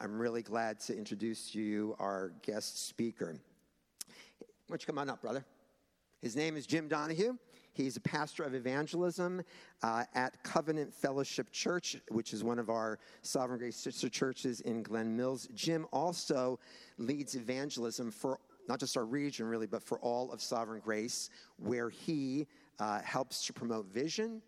I'm really glad to introduce you our guest speaker. Why don't you come on up, brother? His name is Jim Donahue. He's a pastor of evangelism uh, at Covenant Fellowship Church, which is one of our Sovereign Grace sister churches in Glen Mills. Jim also leads evangelism for not just our region, really, but for all of Sovereign Grace, where he uh, helps to promote vision,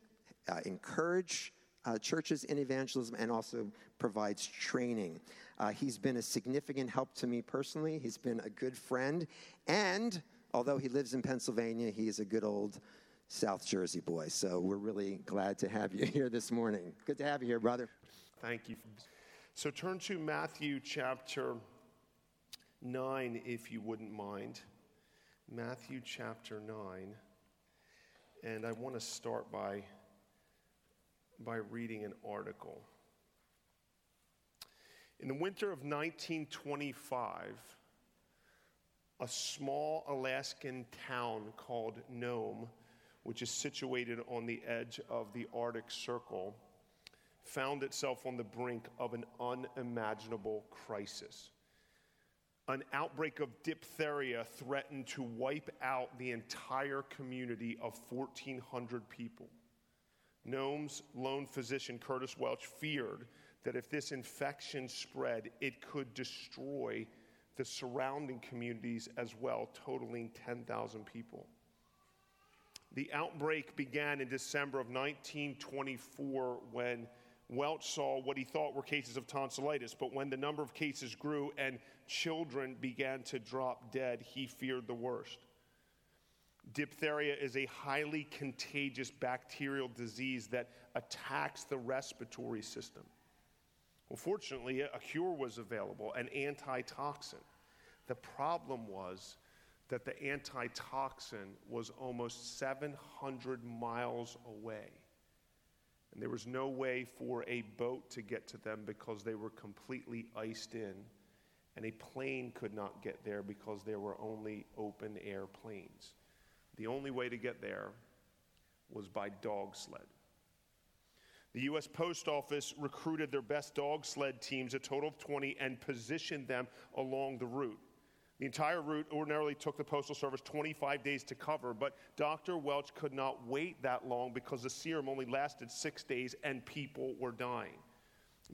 uh, encourage uh, churches in evangelism, and also provides training. Uh, he's been a significant help to me personally. He's been a good friend. And although he lives in Pennsylvania, he is a good old South Jersey boy. So we're really glad to have you here this morning. Good to have you here, brother. Thank you. So turn to Matthew chapter 9, if you wouldn't mind. Matthew chapter 9. And I want to start by, by reading an article. In the winter of 1925, a small Alaskan town called Nome, which is situated on the edge of the Arctic Circle, found itself on the brink of an unimaginable crisis an outbreak of diphtheria threatened to wipe out the entire community of 1,400 people. Nome's lone physician, Curtis Welch, feared that if this infection spread, it could destroy the surrounding communities as well, totaling 10,000 people. The outbreak began in December of 1924 when Welch saw what he thought were cases of tonsillitis, but when the number of cases grew and children began to drop dead, he feared the worst. Diphtheria is a highly contagious bacterial disease that attacks the respiratory system. Well, fortunately, a cure was available, an antitoxin. The problem was that the antitoxin was almost 700 miles away. And there was no way for a boat to get to them because they were completely iced in. And a plane could not get there because there were only open air planes. The only way to get there was by dog sled. The U.S. Post Office recruited their best dog sled teams, a total of 20, and positioned them along the route. The entire route ordinarily took the Postal Service 25 days to cover, but Dr. Welch could not wait that long because the serum only lasted six days and people were dying.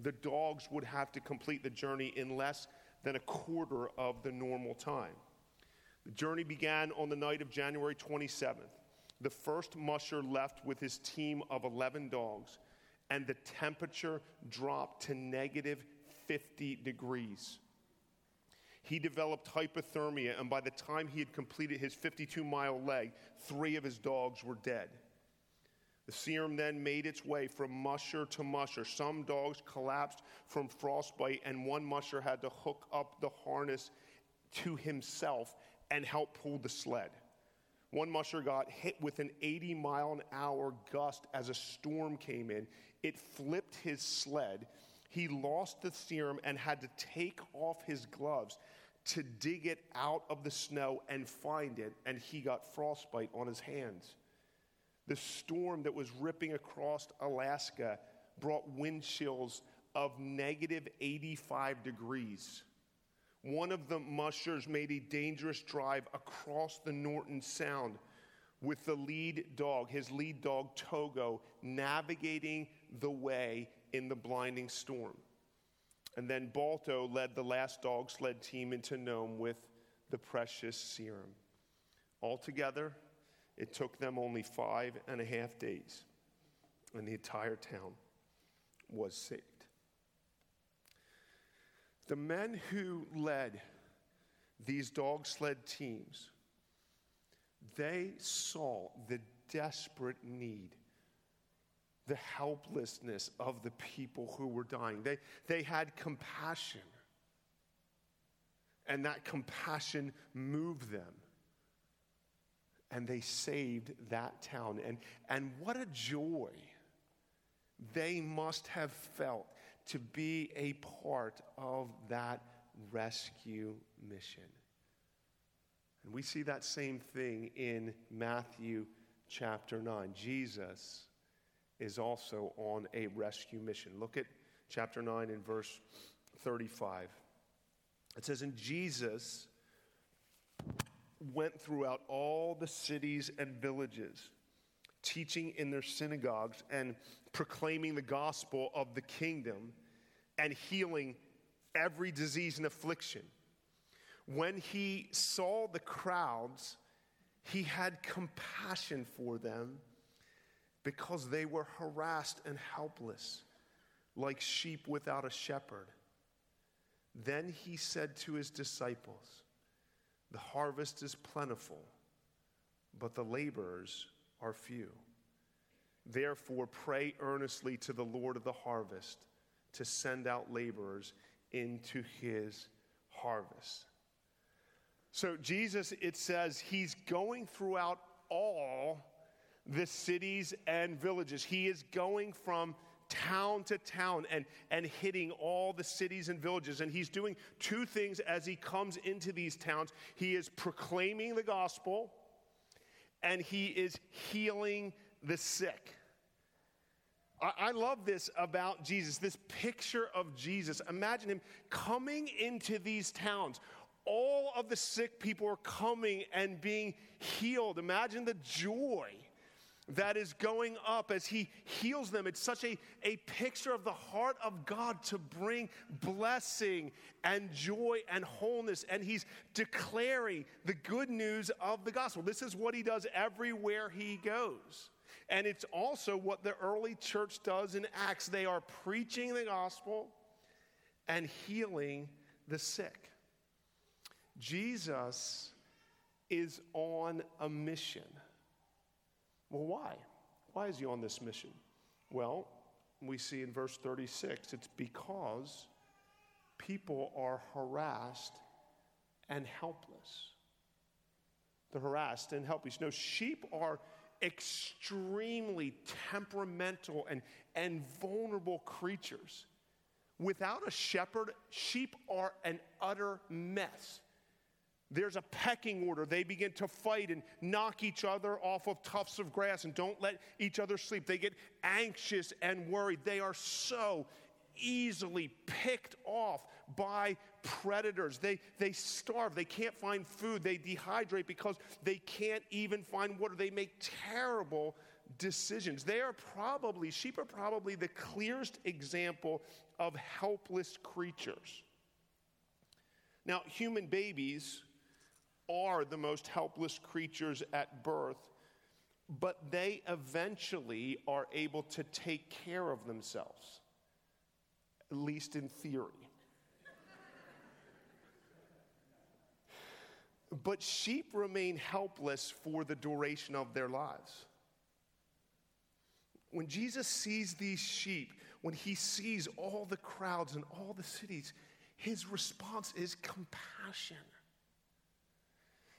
The dogs would have to complete the journey in less than a quarter of the normal time. The journey began on the night of January 27th. The first musher left with his team of 11 dogs, and the temperature dropped to negative 50 degrees. He developed hypothermia, and by the time he had completed his 52 mile leg, three of his dogs were dead. The serum then made its way from musher to musher. Some dogs collapsed from frostbite, and one musher had to hook up the harness to himself and help pull the sled. One musher got hit with an 80 mile an hour gust as a storm came in. It flipped his sled. He lost the serum and had to take off his gloves to dig it out of the snow and find it, and he got frostbite on his hands. The storm that was ripping across Alaska brought wind chills of negative 85 degrees. One of the mushers made a dangerous drive across the Norton Sound with the lead dog, his lead dog Togo, navigating the way in the blinding storm. And then Balto led the last dog sled team into Nome with the precious serum. Altogether, it took them only five and a half days, and the entire town was saved. The men who led these dog sled teams, they saw the desperate need the helplessness of the people who were dying. They, they had compassion. And that compassion moved them. And they saved that town. And, and what a joy they must have felt to be a part of that rescue mission. And we see that same thing in Matthew chapter 9. Jesus is also on a rescue mission. Look at chapter 9 and verse 35. It says, And Jesus went throughout all the cities and villages, teaching in their synagogues and proclaiming the gospel of the kingdom and healing every disease and affliction. When he saw the crowds, he had compassion for them because they were harassed and helpless, like sheep without a shepherd. Then he said to his disciples, The harvest is plentiful, but the laborers are few. Therefore, pray earnestly to the Lord of the harvest to send out laborers into his harvest. So, Jesus, it says, he's going throughout all the cities and villages. He is going from town to town and, and hitting all the cities and villages. And he's doing two things as he comes into these towns he is proclaiming the gospel and he is healing the sick. I, love this about Jesus, this picture of Jesus. Imagine him coming into these towns. All of the sick people are coming and being healed. Imagine the joy that is going up as he heals them. It's such a, a picture of the heart of God to bring blessing and joy and wholeness. And he's declaring the good news of the gospel. This is what he does everywhere he goes. And it's also what the early church does in Acts. They are preaching the gospel and healing the sick. Jesus is on a mission. Well, why? Why is he on this mission? Well, we see in verse 36 it's because people are harassed and helpless. They're harassed and helpless. No, sheep are extremely temperamental and, and vulnerable creatures. Without a shepherd, sheep are an utter mess. There's a pecking order. They begin to fight and knock each other off of tufts of grass and don't let each other sleep. They get anxious and worried. They are so easily picked off by predators. They, they starve. They can't find food. They dehydrate because they can't even find water. They make terrible decisions. They are probably, sheep are probably the clearest example of helpless creatures. Now, human babies are the most helpless creatures at birth, but they eventually are able to take care of themselves, at least in theory. But sheep remain helpless for the duration of their lives. When Jesus sees these sheep, when he sees all the crowds and all the cities, his response is compassion.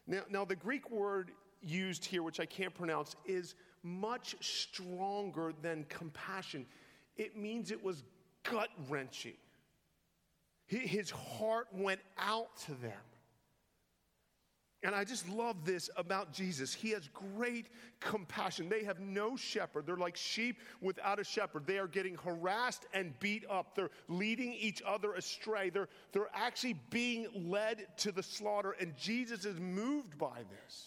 Now, now, the Greek word used here, which I can't pronounce, is much stronger than compassion. It means it was gut wrenching. His heart went out to them. And I just love this about Jesus. He has great compassion. They have no shepherd. They're like sheep without a shepherd. They are getting harassed and beat up. They're leading each other astray. They're, they're actually being led to the slaughter. And Jesus is moved by this.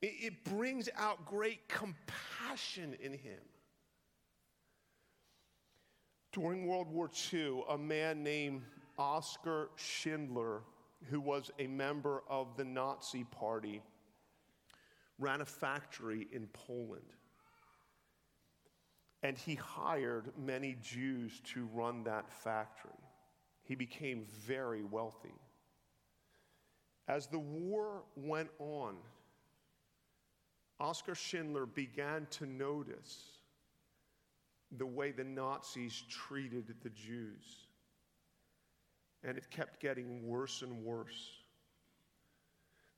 It, it brings out great compassion in him. During World War II, a man named Oskar Schindler who was a member of the Nazi Party, ran a factory in Poland. And he hired many Jews to run that factory. He became very wealthy. As the war went on, Oskar Schindler began to notice the way the Nazis treated the Jews. And it kept getting worse and worse.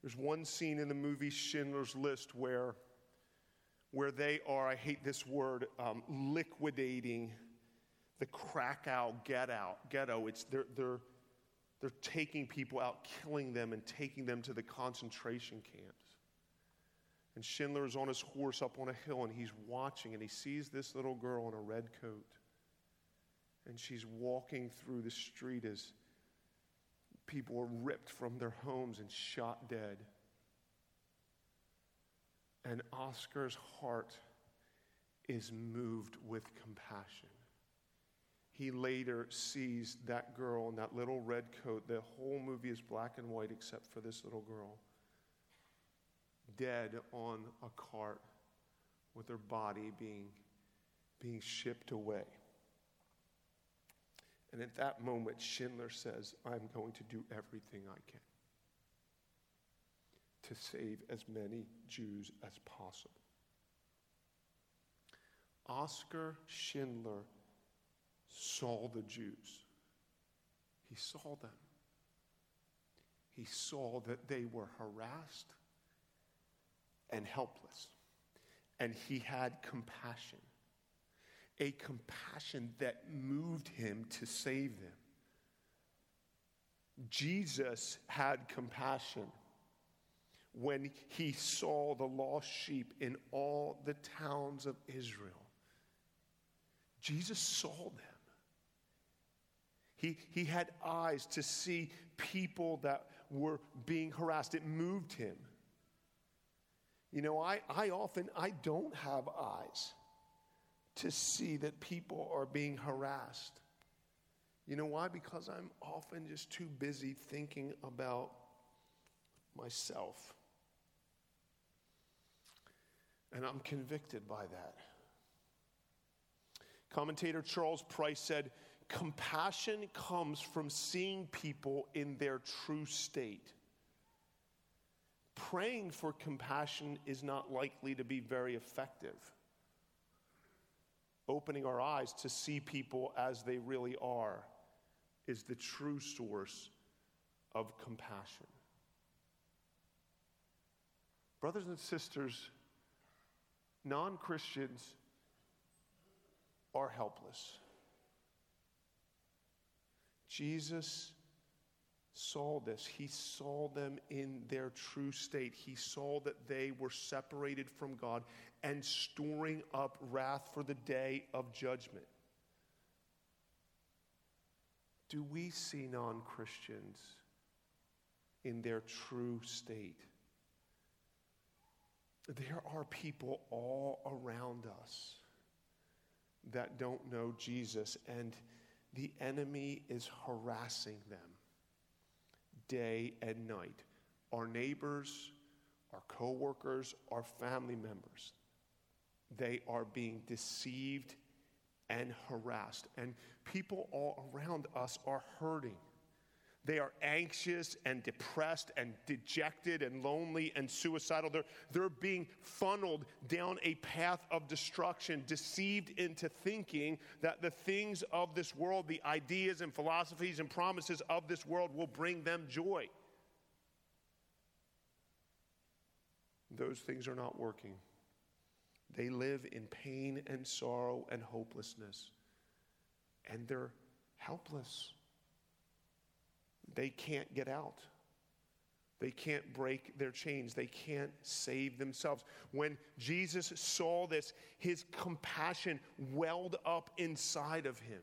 There's one scene in the movie Schindler's List where, where they are, I hate this word, um, liquidating the Krakow ghetto. ghetto. It's, they're, they're, they're taking people out, killing them, and taking them to the concentration camps. And Schindler is on his horse up on a hill, and he's watching, and he sees this little girl in a red coat. and she's walking through the street as people were ripped from their homes and shot dead. And Oskar's heart is moved with compassion. He later sees that girl in that little red coat. The whole movie is black and white except for this little girl, dead on a cart with her body being, being shipped away. And at that moment, Schindler says, I'm going to do everything I can to save as many Jews as possible. Oskar Schindler saw the Jews. He saw them. He saw that they were harassed and helpless. And he had compassion a compassion that moved him to save them. Jesus had compassion when he saw the lost sheep in all the towns of Israel. Jesus saw them. He, he had eyes to see people that were being harassed. It moved him. You know, I, I often, I don't have eyes to see that people are being harassed. You know why? Because I'm often just too busy thinking about myself. And I'm convicted by that. Commentator Charles Price said, Compassion comes from seeing people in their true state. Praying for compassion is not likely to be very effective opening our eyes to see people as they really are is the true source of compassion. Brothers and sisters, non Christians are helpless. Jesus saw this. He saw them in their true state. He saw that they were separated from God and storing up wrath for the day of judgment. Do we see non Christians in their true state? There are people all around us that don't know Jesus, and the enemy is harassing them day and night. Our neighbors, our coworkers, our family members, they are being deceived and harassed. And people all around us are hurting. They are anxious and depressed and dejected and lonely and suicidal. They're, they're being funneled down a path of destruction, deceived into thinking that the things of this world, the ideas and philosophies and promises of this world, will bring them joy. Those things are not working. They live in pain and sorrow and hopelessness, and they're helpless. They can't get out. They can't break their chains. They can't save themselves. When Jesus saw this, his compassion welled up inside of him.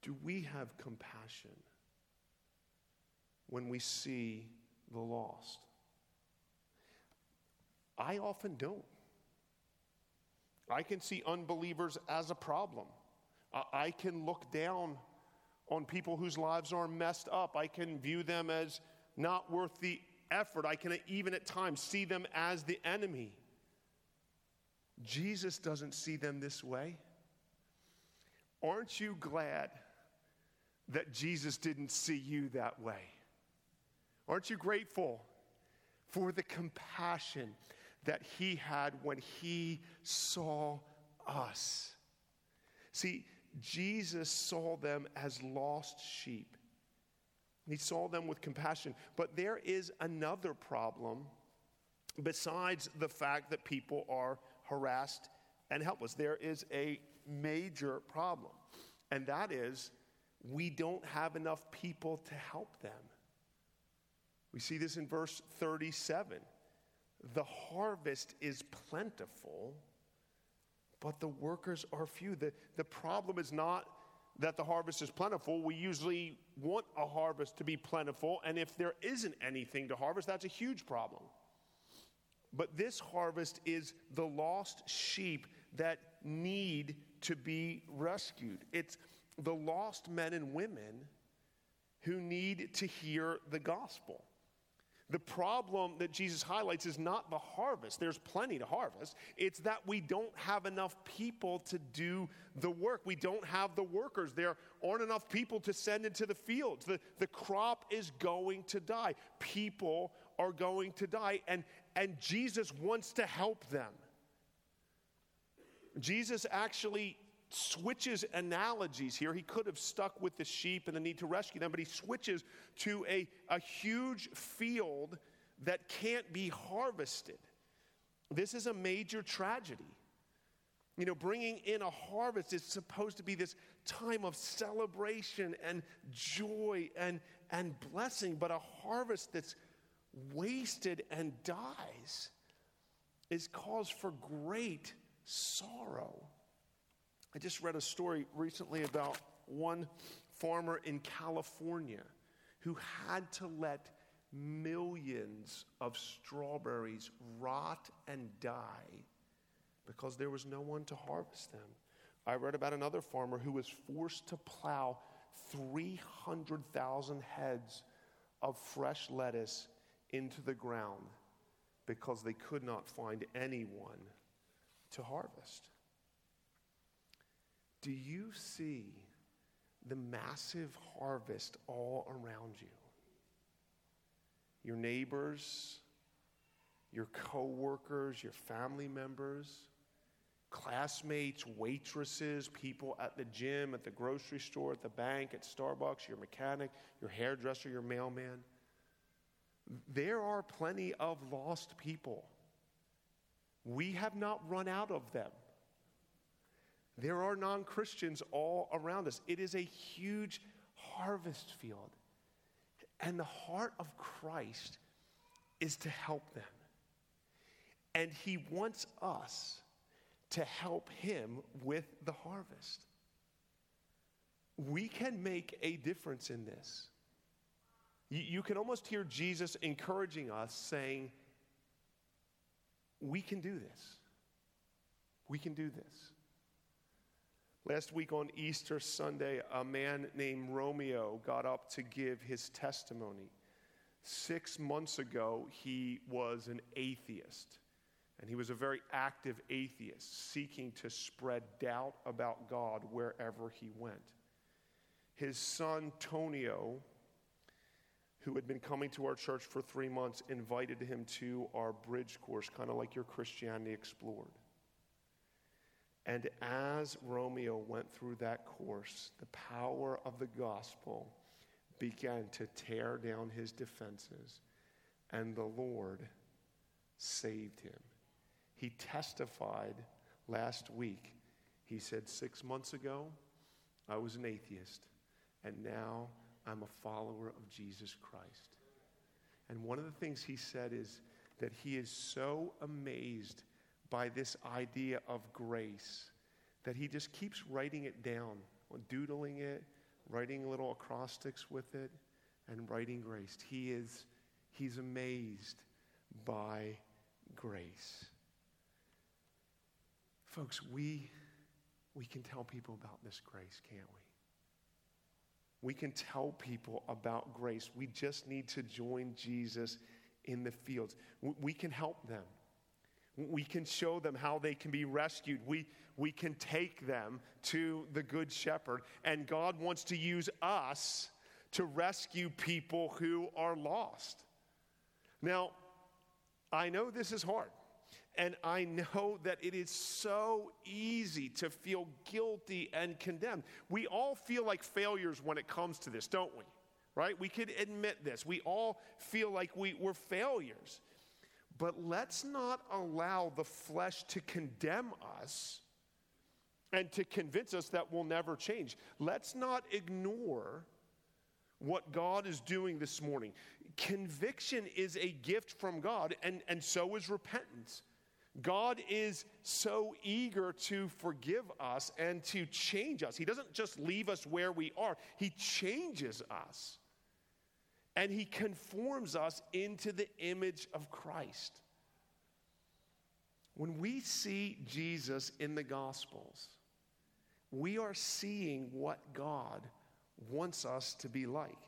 Do we have compassion when we see the lost? I often don't. I can see unbelievers as a problem. I can look down on people whose lives are messed up. I can view them as not worth the effort. I can even at times see them as the enemy. Jesus doesn't see them this way. Aren't you glad that Jesus didn't see you that way? Aren't you grateful for the compassion that he had when he saw us. See, Jesus saw them as lost sheep. He saw them with compassion. But there is another problem besides the fact that people are harassed and helpless. There is a major problem, and that is we don't have enough people to help them. We see this in verse 37 the harvest is plentiful, but the workers are few. The, the problem is not that the harvest is plentiful. We usually want a harvest to be plentiful, and if there isn't anything to harvest, that's a huge problem. But this harvest is the lost sheep that need to be rescued. It's the lost men and women who need to hear the gospel. The problem that Jesus highlights is not the harvest. There's plenty to harvest. It's that we don't have enough people to do the work. We don't have the workers. There aren't enough people to send into the fields. The, the crop is going to die. People are going to die. And, and Jesus wants to help them. Jesus actually switches analogies here. He could have stuck with the sheep and the need to rescue them, but he switches to a, a huge field that can't be harvested. This is a major tragedy. You know, bringing in a harvest is supposed to be this time of celebration and joy and, and blessing, but a harvest that's wasted and dies is cause for great sorrow. I just read a story recently about one farmer in California who had to let millions of strawberries rot and die because there was no one to harvest them. I read about another farmer who was forced to plow 300,000 heads of fresh lettuce into the ground because they could not find anyone to harvest. Do you see the massive harvest all around you? Your neighbors, your coworkers, your family members, classmates, waitresses, people at the gym, at the grocery store, at the bank, at Starbucks, your mechanic, your hairdresser, your mailman. There are plenty of lost people. We have not run out of them. There are non Christians all around us. It is a huge harvest field. And the heart of Christ is to help them. And He wants us to help Him with the harvest. We can make a difference in this. You, you can almost hear Jesus encouraging us, saying, We can do this. We can do this. Last week on Easter Sunday, a man named Romeo got up to give his testimony. Six months ago, he was an atheist, and he was a very active atheist, seeking to spread doubt about God wherever he went. His son, Tonio, who had been coming to our church for three months, invited him to our bridge course, kind of like your Christianity Explored. And as Romeo went through that course, the power of the gospel began to tear down his defenses, and the Lord saved him. He testified last week. He said, Six months ago, I was an atheist, and now I'm a follower of Jesus Christ. And one of the things he said is that he is so amazed by this idea of grace that he just keeps writing it down, doodling it, writing little acrostics with it, and writing grace. He is he's amazed by grace. Folks, we we can tell people about this grace, can't we? We can tell people about grace. We just need to join Jesus in the fields. We can help them. We can show them how they can be rescued. We, we can take them to the Good Shepherd. And God wants to use us to rescue people who are lost. Now, I know this is hard. And I know that it is so easy to feel guilty and condemned. We all feel like failures when it comes to this, don't we? Right? We could admit this. We all feel like we, we're failures. But let's not allow the flesh to condemn us and to convince us that we'll never change. Let's not ignore what God is doing this morning. Conviction is a gift from God, and, and so is repentance. God is so eager to forgive us and to change us. He doesn't just leave us where we are, He changes us. And He conforms us into the image of Christ. When we see Jesus in the Gospels, we are seeing what God wants us to be like.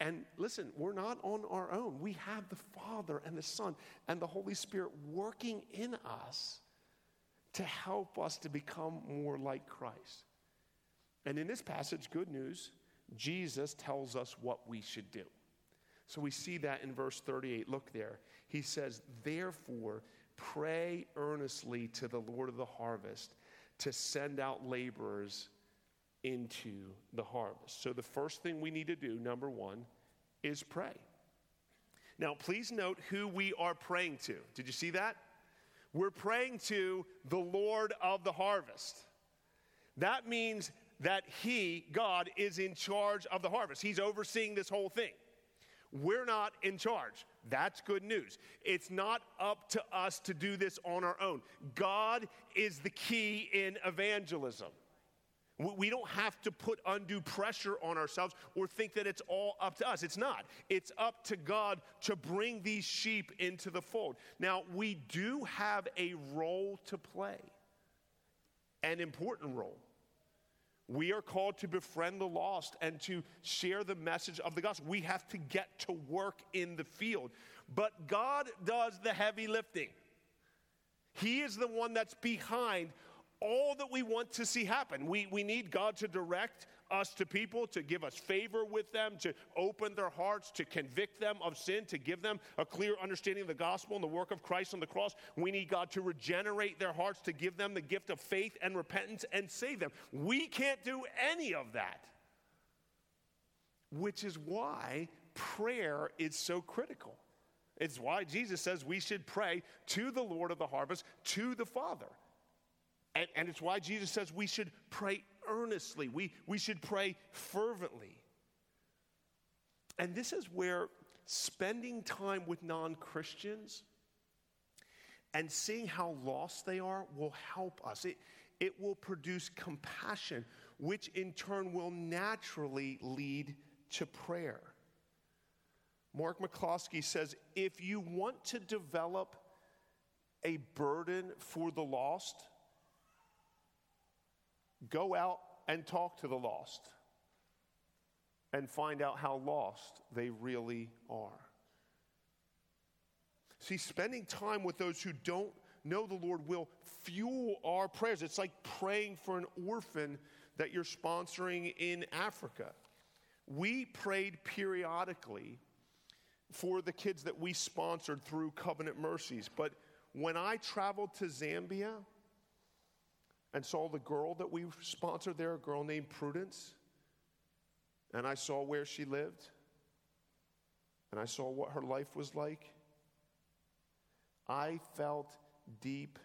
And listen, we're not on our own. We have the Father and the Son and the Holy Spirit working in us to help us to become more like Christ. And in this passage, good news, Jesus tells us what we should do. So we see that in verse 38. Look there. He says, Therefore, pray earnestly to the Lord of the harvest to send out laborers into the harvest. So, the first thing we need to do, number one, is pray. Now, please note who we are praying to. Did you see that? We're praying to the Lord of the harvest. That means that He, God, is in charge of the harvest. He's overseeing this whole thing. We're not in charge. That's good news. It's not up to us to do this on our own. God is the key in evangelism. We don't have to put undue pressure on ourselves or think that it's all up to us. It's not. It's up to God to bring these sheep into the fold. Now, we do have a role to play, an important role. We are called to befriend the lost and to share the message of the gospel. We have to get to work in the field. But God does the heavy lifting. He is the one that's behind all that we want to see happen. We, we need God to direct us to people, to give us favor with them, to open their hearts, to convict them of sin, to give them a clear understanding of the gospel and the work of Christ on the cross. We need God to regenerate their hearts, to give them the gift of faith and repentance and save them. We can't do any of that, which is why prayer is so critical. It's why Jesus says we should pray to the Lord of the harvest, to the Father. And, and it's why Jesus says we should pray earnestly, we, we should pray fervently. And this is where spending time with non Christians and seeing how lost they are will help us. It, it will produce compassion, which in turn will naturally lead to prayer. Mark McCloskey says if you want to develop a burden for the lost, Go out and talk to the lost and find out how lost they really are. See, spending time with those who don't know the Lord will fuel our prayers. It's like praying for an orphan that you're sponsoring in Africa. We prayed periodically for the kids that we sponsored through Covenant Mercies. But when I traveled to Zambia, and saw the girl that we sponsored there, a girl named Prudence. And I saw where she lived. And I saw what her life was like. I felt deep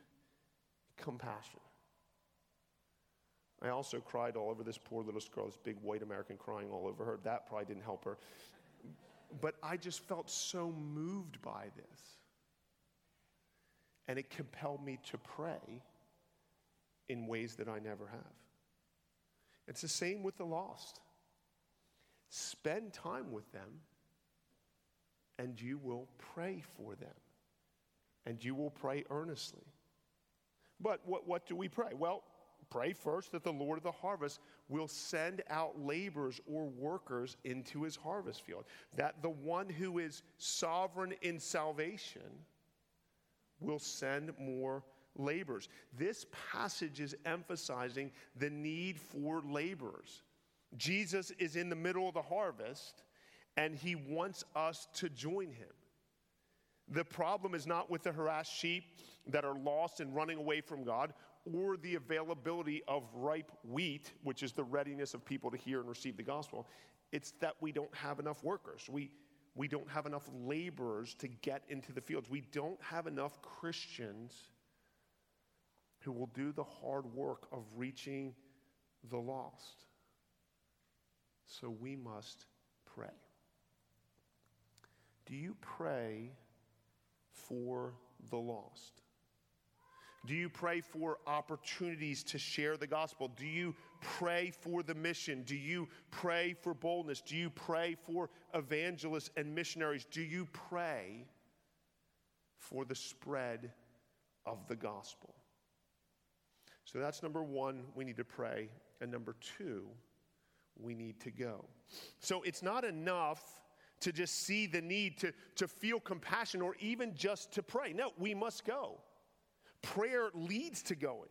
compassion. I also cried all over this poor little girl, this big white American crying all over her. That probably didn't help her. But I just felt so moved by this. And it compelled me to pray in ways that I never have. It's the same with the lost. Spend time with them, and you will pray for them, and you will pray earnestly. But what, what do we pray? Well, pray first that the Lord of the harvest will send out laborers or workers into his harvest field. That the one who is sovereign in salvation will send more laborers. This passage is emphasizing the need for laborers. Jesus is in the middle of the harvest and he wants us to join him. The problem is not with the harassed sheep that are lost and running away from God or the availability of ripe wheat, which is the readiness of people to hear and receive the gospel. It's that we don't have enough workers. We, we don't have enough laborers to get into the fields. We don't have enough Christians who will do the hard work of reaching the lost. So we must pray. Do you pray for the lost? Do you pray for opportunities to share the gospel? Do you pray for the mission? Do you pray for boldness? Do you pray for evangelists and missionaries? Do you pray for the spread of the gospel? So that's number one, we need to pray. And number two, we need to go. So it's not enough to just see the need, to, to feel compassion, or even just to pray. No, we must go. Prayer leads to going.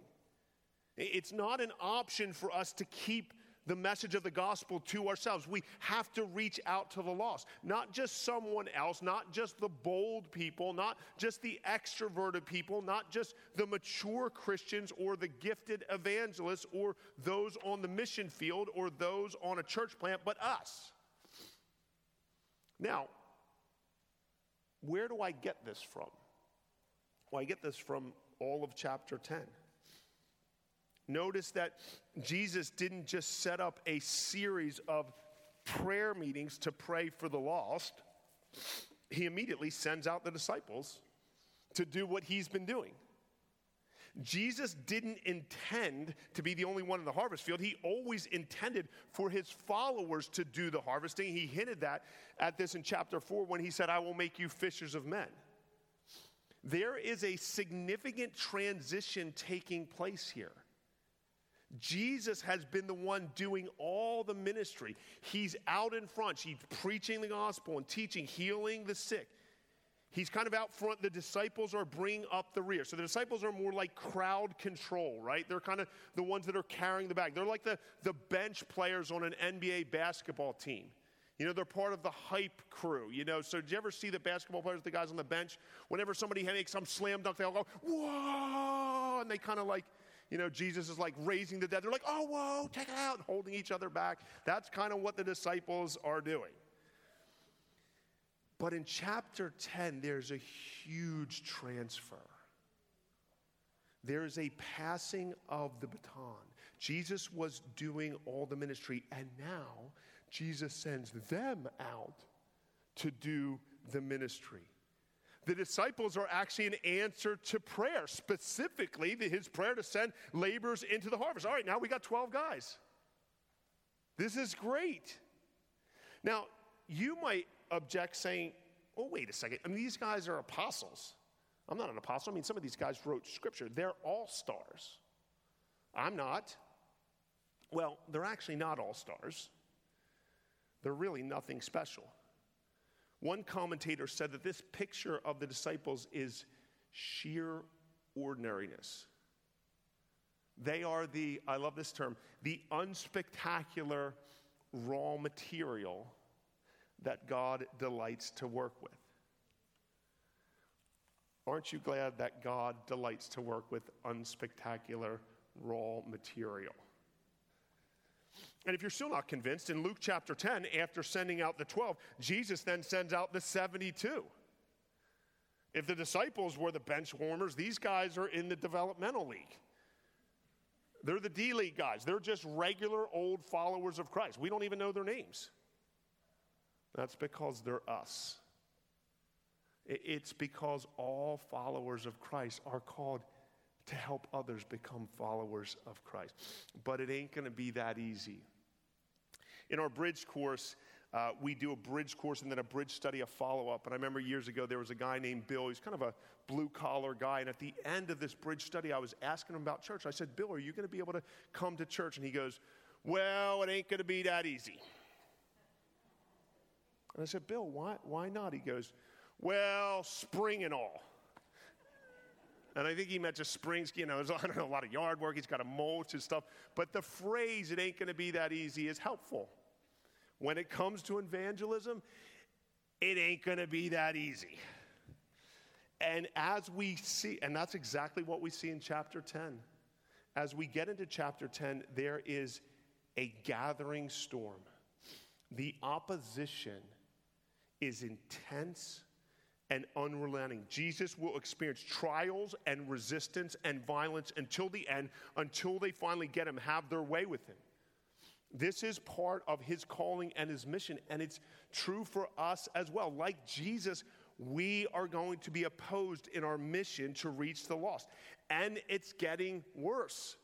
It's not an option for us to keep the message of the gospel to ourselves. We have to reach out to the lost. Not just someone else, not just the bold people, not just the extroverted people, not just the mature Christians or the gifted evangelists or those on the mission field or those on a church plant, but us. Now, where do I get this from? Well, I get this from all of chapter 10. Notice that Jesus didn't just set up a series of prayer meetings to pray for the lost, he immediately sends out the disciples to do what he's been doing. Jesus didn't intend to be the only one in the harvest field. He always intended for his followers to do the harvesting. He hinted that at this in chapter 4 when he said, I will make you fishers of men. There is a significant transition taking place here. Jesus has been the one doing all the ministry. He's out in front. He's preaching the gospel and teaching, healing the sick. He's kind of out front. The disciples are bringing up the rear. So the disciples are more like crowd control, right? They're kind of the ones that are carrying the bag. They're like the, the bench players on an NBA basketball team. You know, they're part of the hype crew. You know, so did you ever see the basketball players, the guys on the bench? Whenever somebody makes some slam dunk, they all go, whoa! And they kind of like, you know, Jesus is like raising the dead. They're like, oh, whoa, take it out, holding each other back. That's kind of what the disciples are doing. But in chapter 10, there's a huge transfer. There is a passing of the baton. Jesus was doing all the ministry, and now Jesus sends them out to do the ministry. The disciples are actually an answer to prayer, specifically his prayer to send laborers into the harvest. All right, now we got 12 guys. This is great. Now, you might object saying, oh, wait a second. I mean, these guys are apostles. I'm not an apostle. I mean, some of these guys wrote scripture. They're all stars. I'm not. Well, they're actually not all stars. They're really nothing special. One commentator said that this picture of the disciples is sheer ordinariness. They are the, I love this term, the unspectacular raw material that God delights to work with. Aren't you glad that God delights to work with unspectacular raw material? And if you're still not convinced, in Luke chapter 10, after sending out the 12, Jesus then sends out the 72. If the disciples were the bench warmers, these guys are in the developmental league. They're the D League guys. They're just regular old followers of Christ. We don't even know their names. That's because they're us. It's because all followers of Christ are called to help others become followers of Christ. But it ain't going to be that easy. In our bridge course, uh, we do a bridge course and then a bridge study, a follow up. And I remember years ago there was a guy named Bill. He's kind of a blue collar guy. And at the end of this bridge study, I was asking him about church. I said, Bill, are you going to be able to come to church? And he goes, Well, it ain't going to be that easy. And I said, Bill, why, why not? He goes, Well, spring and all. And I think he meant just springs, you know, there's I don't know, a lot of yard work. He's got to mulch and stuff. But the phrase, it ain't going to be that easy, is helpful. When it comes to evangelism, it ain't going to be that easy. And as we see, and that's exactly what we see in chapter 10. As we get into chapter 10, there is a gathering storm. The opposition is intense and unrelenting. Jesus will experience trials and resistance and violence until the end, until they finally get him, have their way with him. This is part of his calling and his mission, and it's true for us as well. Like Jesus, we are going to be opposed in our mission to reach the lost. And it's getting worse.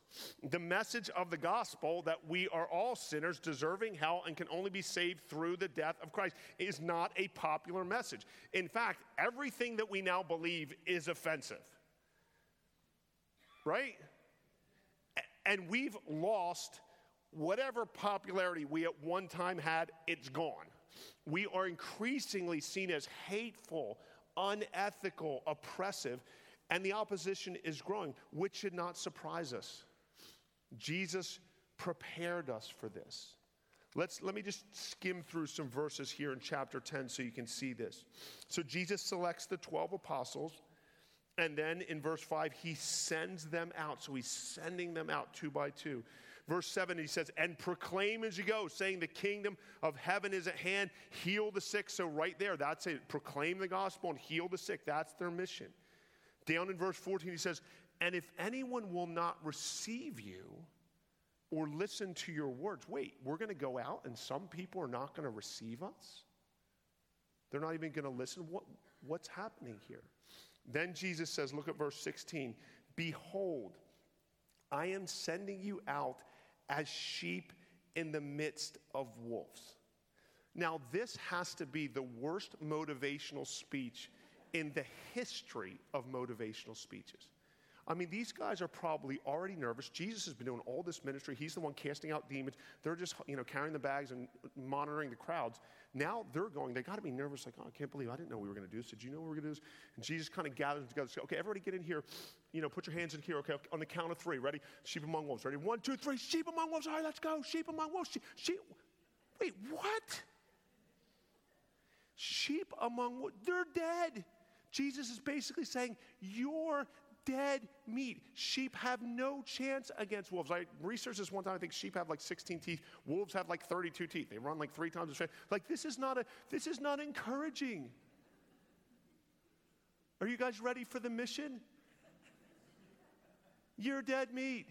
The message of the gospel that we are all sinners deserving hell and can only be saved through the death of Christ is not a popular message. In fact, everything that we now believe is offensive. Right? And we've lost whatever popularity we at one time had, it's gone. We are increasingly seen as hateful, unethical, oppressive, and the opposition is growing, which should not surprise us. Jesus prepared us for this. Let's, let me just skim through some verses here in chapter 10 so you can see this. So Jesus selects the 12 apostles, and then in verse 5, he sends them out. So he's sending them out two by two. Verse 7, he says, And proclaim as you go, saying, The kingdom of heaven is at hand, heal the sick. So, right there, that's it. Proclaim the gospel and heal the sick. That's their mission. Down in verse 14, he says, And if anyone will not receive you or listen to your words, wait, we're going to go out and some people are not going to receive us? They're not even going to listen? What, what's happening here? Then Jesus says, Look at verse 16 Behold, I am sending you out as sheep in the midst of wolves. Now, this has to be the worst motivational speech in the history of motivational speeches. I mean, these guys are probably already nervous. Jesus has been doing all this ministry. He's the one casting out demons. They're just, you know, carrying the bags and monitoring the crowds. Now they're going, they got to be nervous, like, oh, I can't believe I didn't know we were going to do this. Did you know we were going to do this? And Jesus kind of gathers them together. Say, okay, everybody get in here. You know, put your hands in here. Okay, on the count of three. Ready? Sheep among wolves. Ready? One, two, three. Sheep among wolves. All right, let's go. Sheep among wolves. Sheep. sheep. Wait, what? Sheep among wolves. They're dead. Jesus is basically saying, You're dead meat. Sheep have no chance against wolves. I researched this one time. I think sheep have like 16 teeth. Wolves have like 32 teeth. They run like three times as fast. Like this is not a. This is not encouraging. Are you guys ready for the mission? You're dead meat.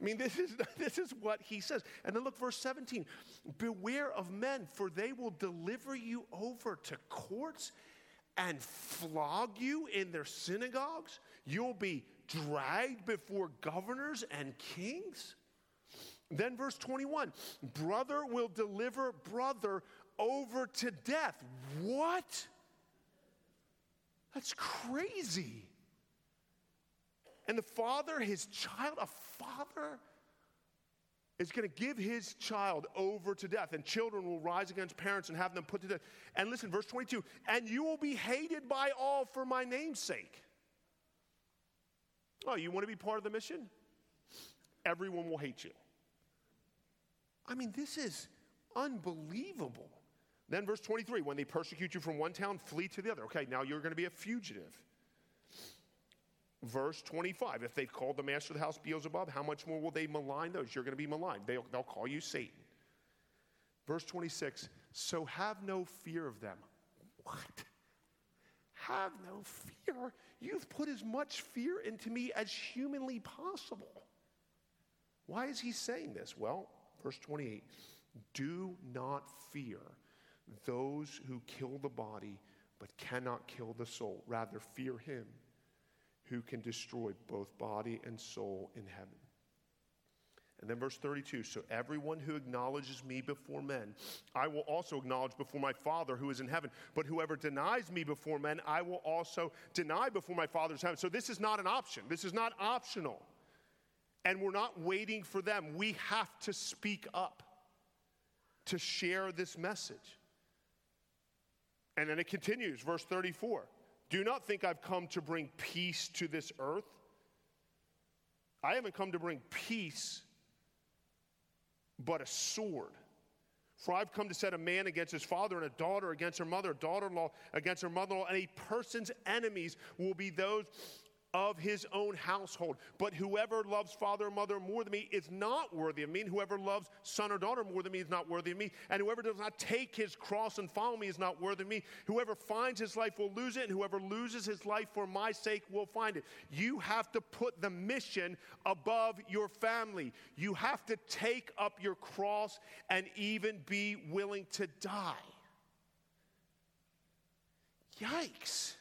I mean, this is, this is what he says. And then look, verse 17 Beware of men, for they will deliver you over to courts and flog you in their synagogues? You'll be dragged before governors and kings? Then, verse 21 brother will deliver brother over to death. What? That's crazy. And the father, his child, a father is going to give his child over to death, and children will rise against parents and have them put to death. And listen, verse 22 and you will be hated by all for my name's sake. Oh, you want to be part of the mission? Everyone will hate you. I mean, this is unbelievable. Then, verse 23 when they persecute you from one town, flee to the other. Okay, now you're going to be a fugitive. Verse 25 If they've called the master of the house Beelzebub, how much more will they malign those? You're going to be maligned. They'll, they'll call you Satan. Verse 26 So have no fear of them. What? Have no fear? You've put as much fear into me as humanly possible. Why is he saying this? Well, verse 28 Do not fear those who kill the body but cannot kill the soul. Rather, fear him who can destroy both body and soul in heaven. And then verse 32 So everyone who acknowledges me before men, I will also acknowledge before my Father who is in heaven. But whoever denies me before men, I will also deny before my Father's heaven. So this is not an option. This is not optional. And we're not waiting for them. We have to speak up to share this message. And then it continues, verse 34. Do not think I've come to bring peace to this earth. I haven't come to bring peace, but a sword. For I've come to set a man against his father, and a daughter against her mother, daughter in law against her mother in law, and a person's enemies will be those of his own household. But whoever loves father or mother more than me is not worthy of me. And whoever loves son or daughter more than me is not worthy of me. And whoever does not take his cross and follow me is not worthy of me. Whoever finds his life will lose it, and whoever loses his life for my sake will find it. You have to put the mission above your family. You have to take up your cross and even be willing to die. Yikes.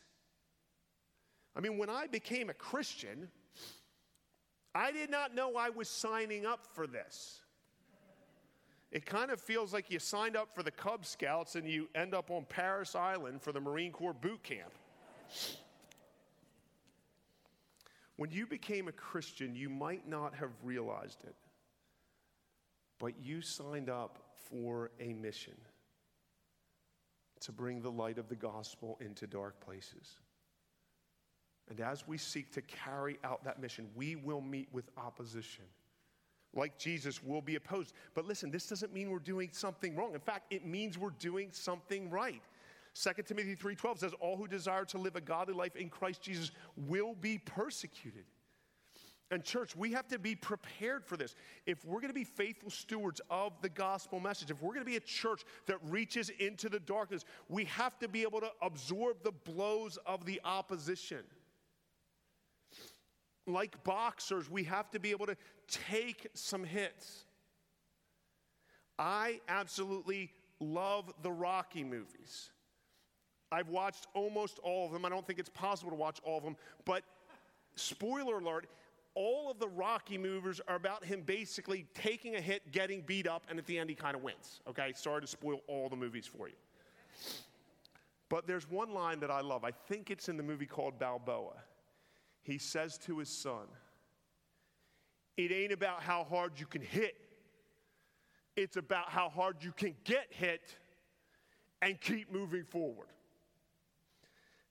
I mean, when I became a Christian, I did not know I was signing up for this. It kind of feels like you signed up for the Cub Scouts and you end up on Parris Island for the Marine Corps boot camp. When you became a Christian, you might not have realized it, but you signed up for a mission to bring the light of the gospel into dark places. And as we seek to carry out that mission, we will meet with opposition. Like Jesus, will be opposed. But listen, this doesn't mean we're doing something wrong. In fact, it means we're doing something right. 2 Timothy 3:12 says all who desire to live a godly life in Christ Jesus will be persecuted. And church, we have to be prepared for this. If we're going to be faithful stewards of the gospel message, if we're going to be a church that reaches into the darkness, we have to be able to absorb the blows of the opposition. Like boxers, we have to be able to take some hits. I absolutely love the Rocky movies. I've watched almost all of them. I don't think it's possible to watch all of them, but spoiler alert, all of the Rocky movies are about him basically taking a hit, getting beat up, and at the end he kind of wins. Okay, sorry to spoil all the movies for you. But there's one line that I love. I think it's in the movie called Balboa. He says to his son, It ain't about how hard you can hit, it's about how hard you can get hit and keep moving forward.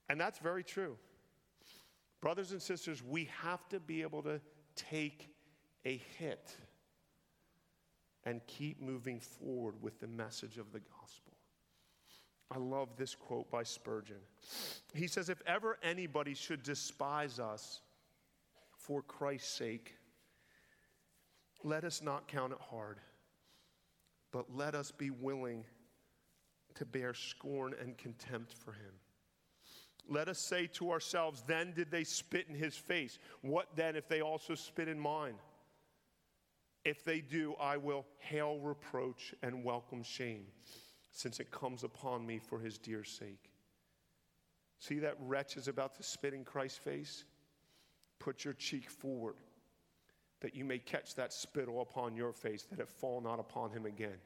And that's very true. Brothers and sisters, we have to be able to take a hit and keep moving forward with the message of the gospel. I love this quote by Spurgeon. He says, If ever anybody should despise us for Christ's sake, let us not count it hard, but let us be willing to bear scorn and contempt for him. Let us say to ourselves, then did they spit in his face? What then if they also spit in mine? If they do, I will hail reproach and welcome shame, since it comes upon me for his dear sake. See that wretch is about to spit in Christ's face? Put your cheek forward, that you may catch that spittle upon your face, that it fall not upon him again.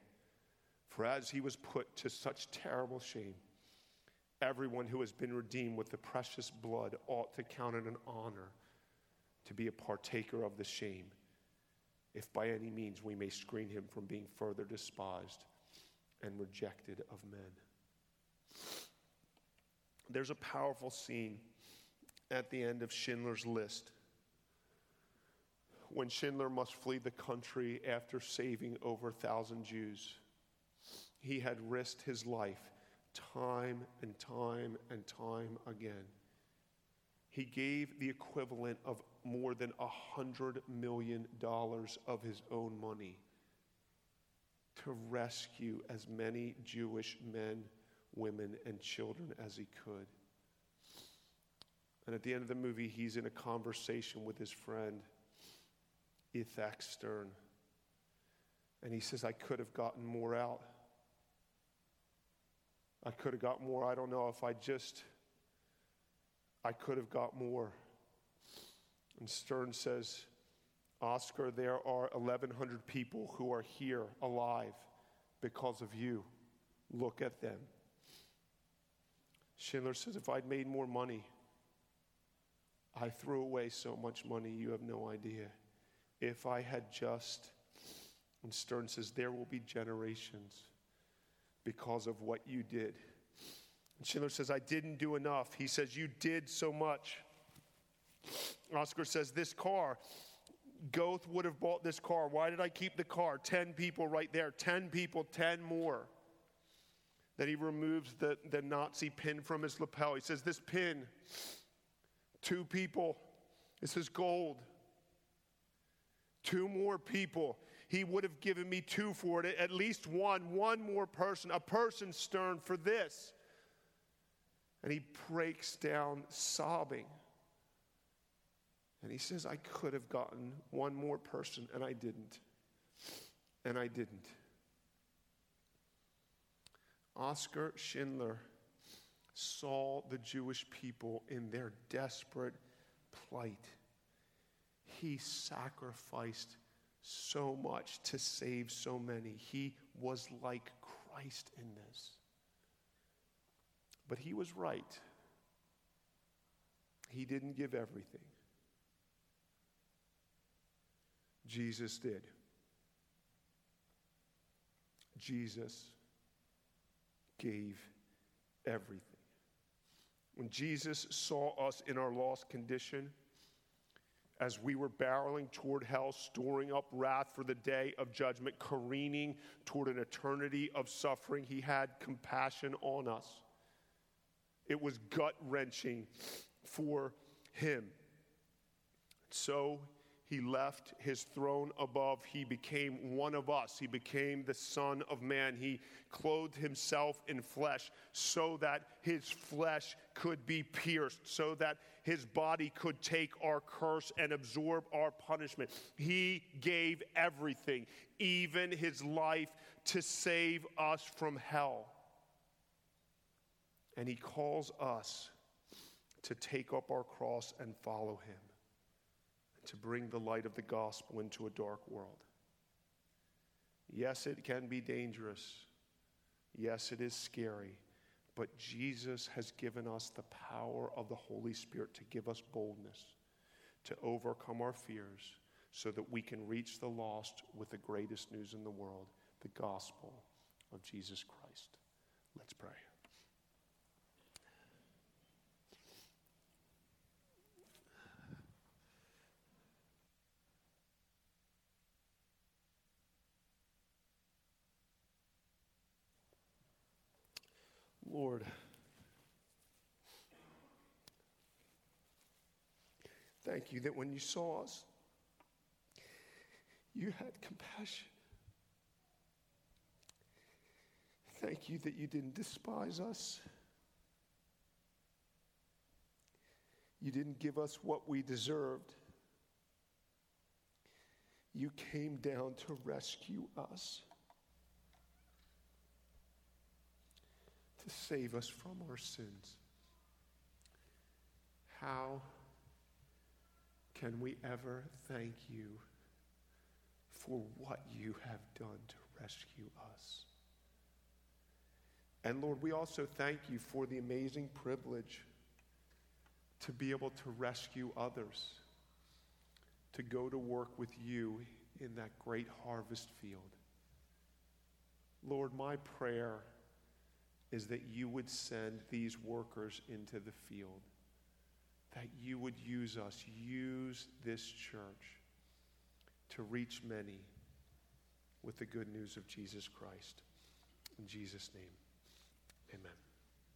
For as he was put to such terrible shame, Everyone who has been redeemed with the precious blood ought to count it an honor to be a partaker of the shame, if by any means we may screen him from being further despised and rejected of men. There's a powerful scene at the end of Schindler's List when Schindler must flee the country after saving over a thousand Jews. He had risked his life time and time and time again. He gave the equivalent of more than a hundred million dollars of his own money to rescue as many Jewish men, women, and children as he could. And at the end of the movie, he's in a conversation with his friend, Itzhak Stern. And he says, I could have gotten more out. I could have got more. I don't know if I just, I could have got more. And Stern says, Oskar, there are 1,100 people who are here alive because of you. Look at them. Schindler says, if I'd made more money, I threw away so much money, you have no idea. If I had just, and Stern says, there will be generations because of what you did. And Schindler says, I didn't do enough. He says, You did so much. Oskar says, This car, Goeth would have bought this car. Why did I keep the car? 10 people right there, 10 people, 10 more. Then he removes the, the Nazi pin from his lapel. He says, This pin, two people, this is gold. Two more people he would have given me two for it, at least one, one more person, a person Stern for this. And he breaks down sobbing. And he says, I could have gotten one more person, and I didn't. And I didn't. Oskar Schindler saw the Jewish people in their desperate plight. He sacrificed so much to save so many. He was like Christ in this. But he was right. He didn't give everything. Jesus did. Jesus gave everything. When Jesus saw us in our lost condition, as we were barreling toward hell, storing up wrath for the day of judgment, careening toward an eternity of suffering, he had compassion on us. It was gut wrenching for him. So he left his throne above. He became one of us. He became the Son of Man. He clothed himself in flesh so that his flesh could be pierced, so that his body could take our curse and absorb our punishment. He gave everything, even his life, to save us from hell. And he calls us to take up our cross and follow him to bring the light of the gospel into a dark world. Yes, it can be dangerous. Yes, it is scary. But Jesus has given us the power of the Holy Spirit to give us boldness, to overcome our fears, so that we can reach the lost with the greatest news in the world the gospel of Jesus Christ. Let's pray. Lord, thank you that when you saw us, you had compassion. Thank you that you didn't despise us. You didn't give us what we deserved. You came down to rescue us. Save us from our sins. How can we ever thank you for what you have done to rescue us? And Lord, we also thank you for the amazing privilege to be able to rescue others, to go to work with you in that great harvest field. Lord, my prayer is that you would send these workers into the field, that you would use us, use this church to reach many with the good news of Jesus Christ. In Jesus' name.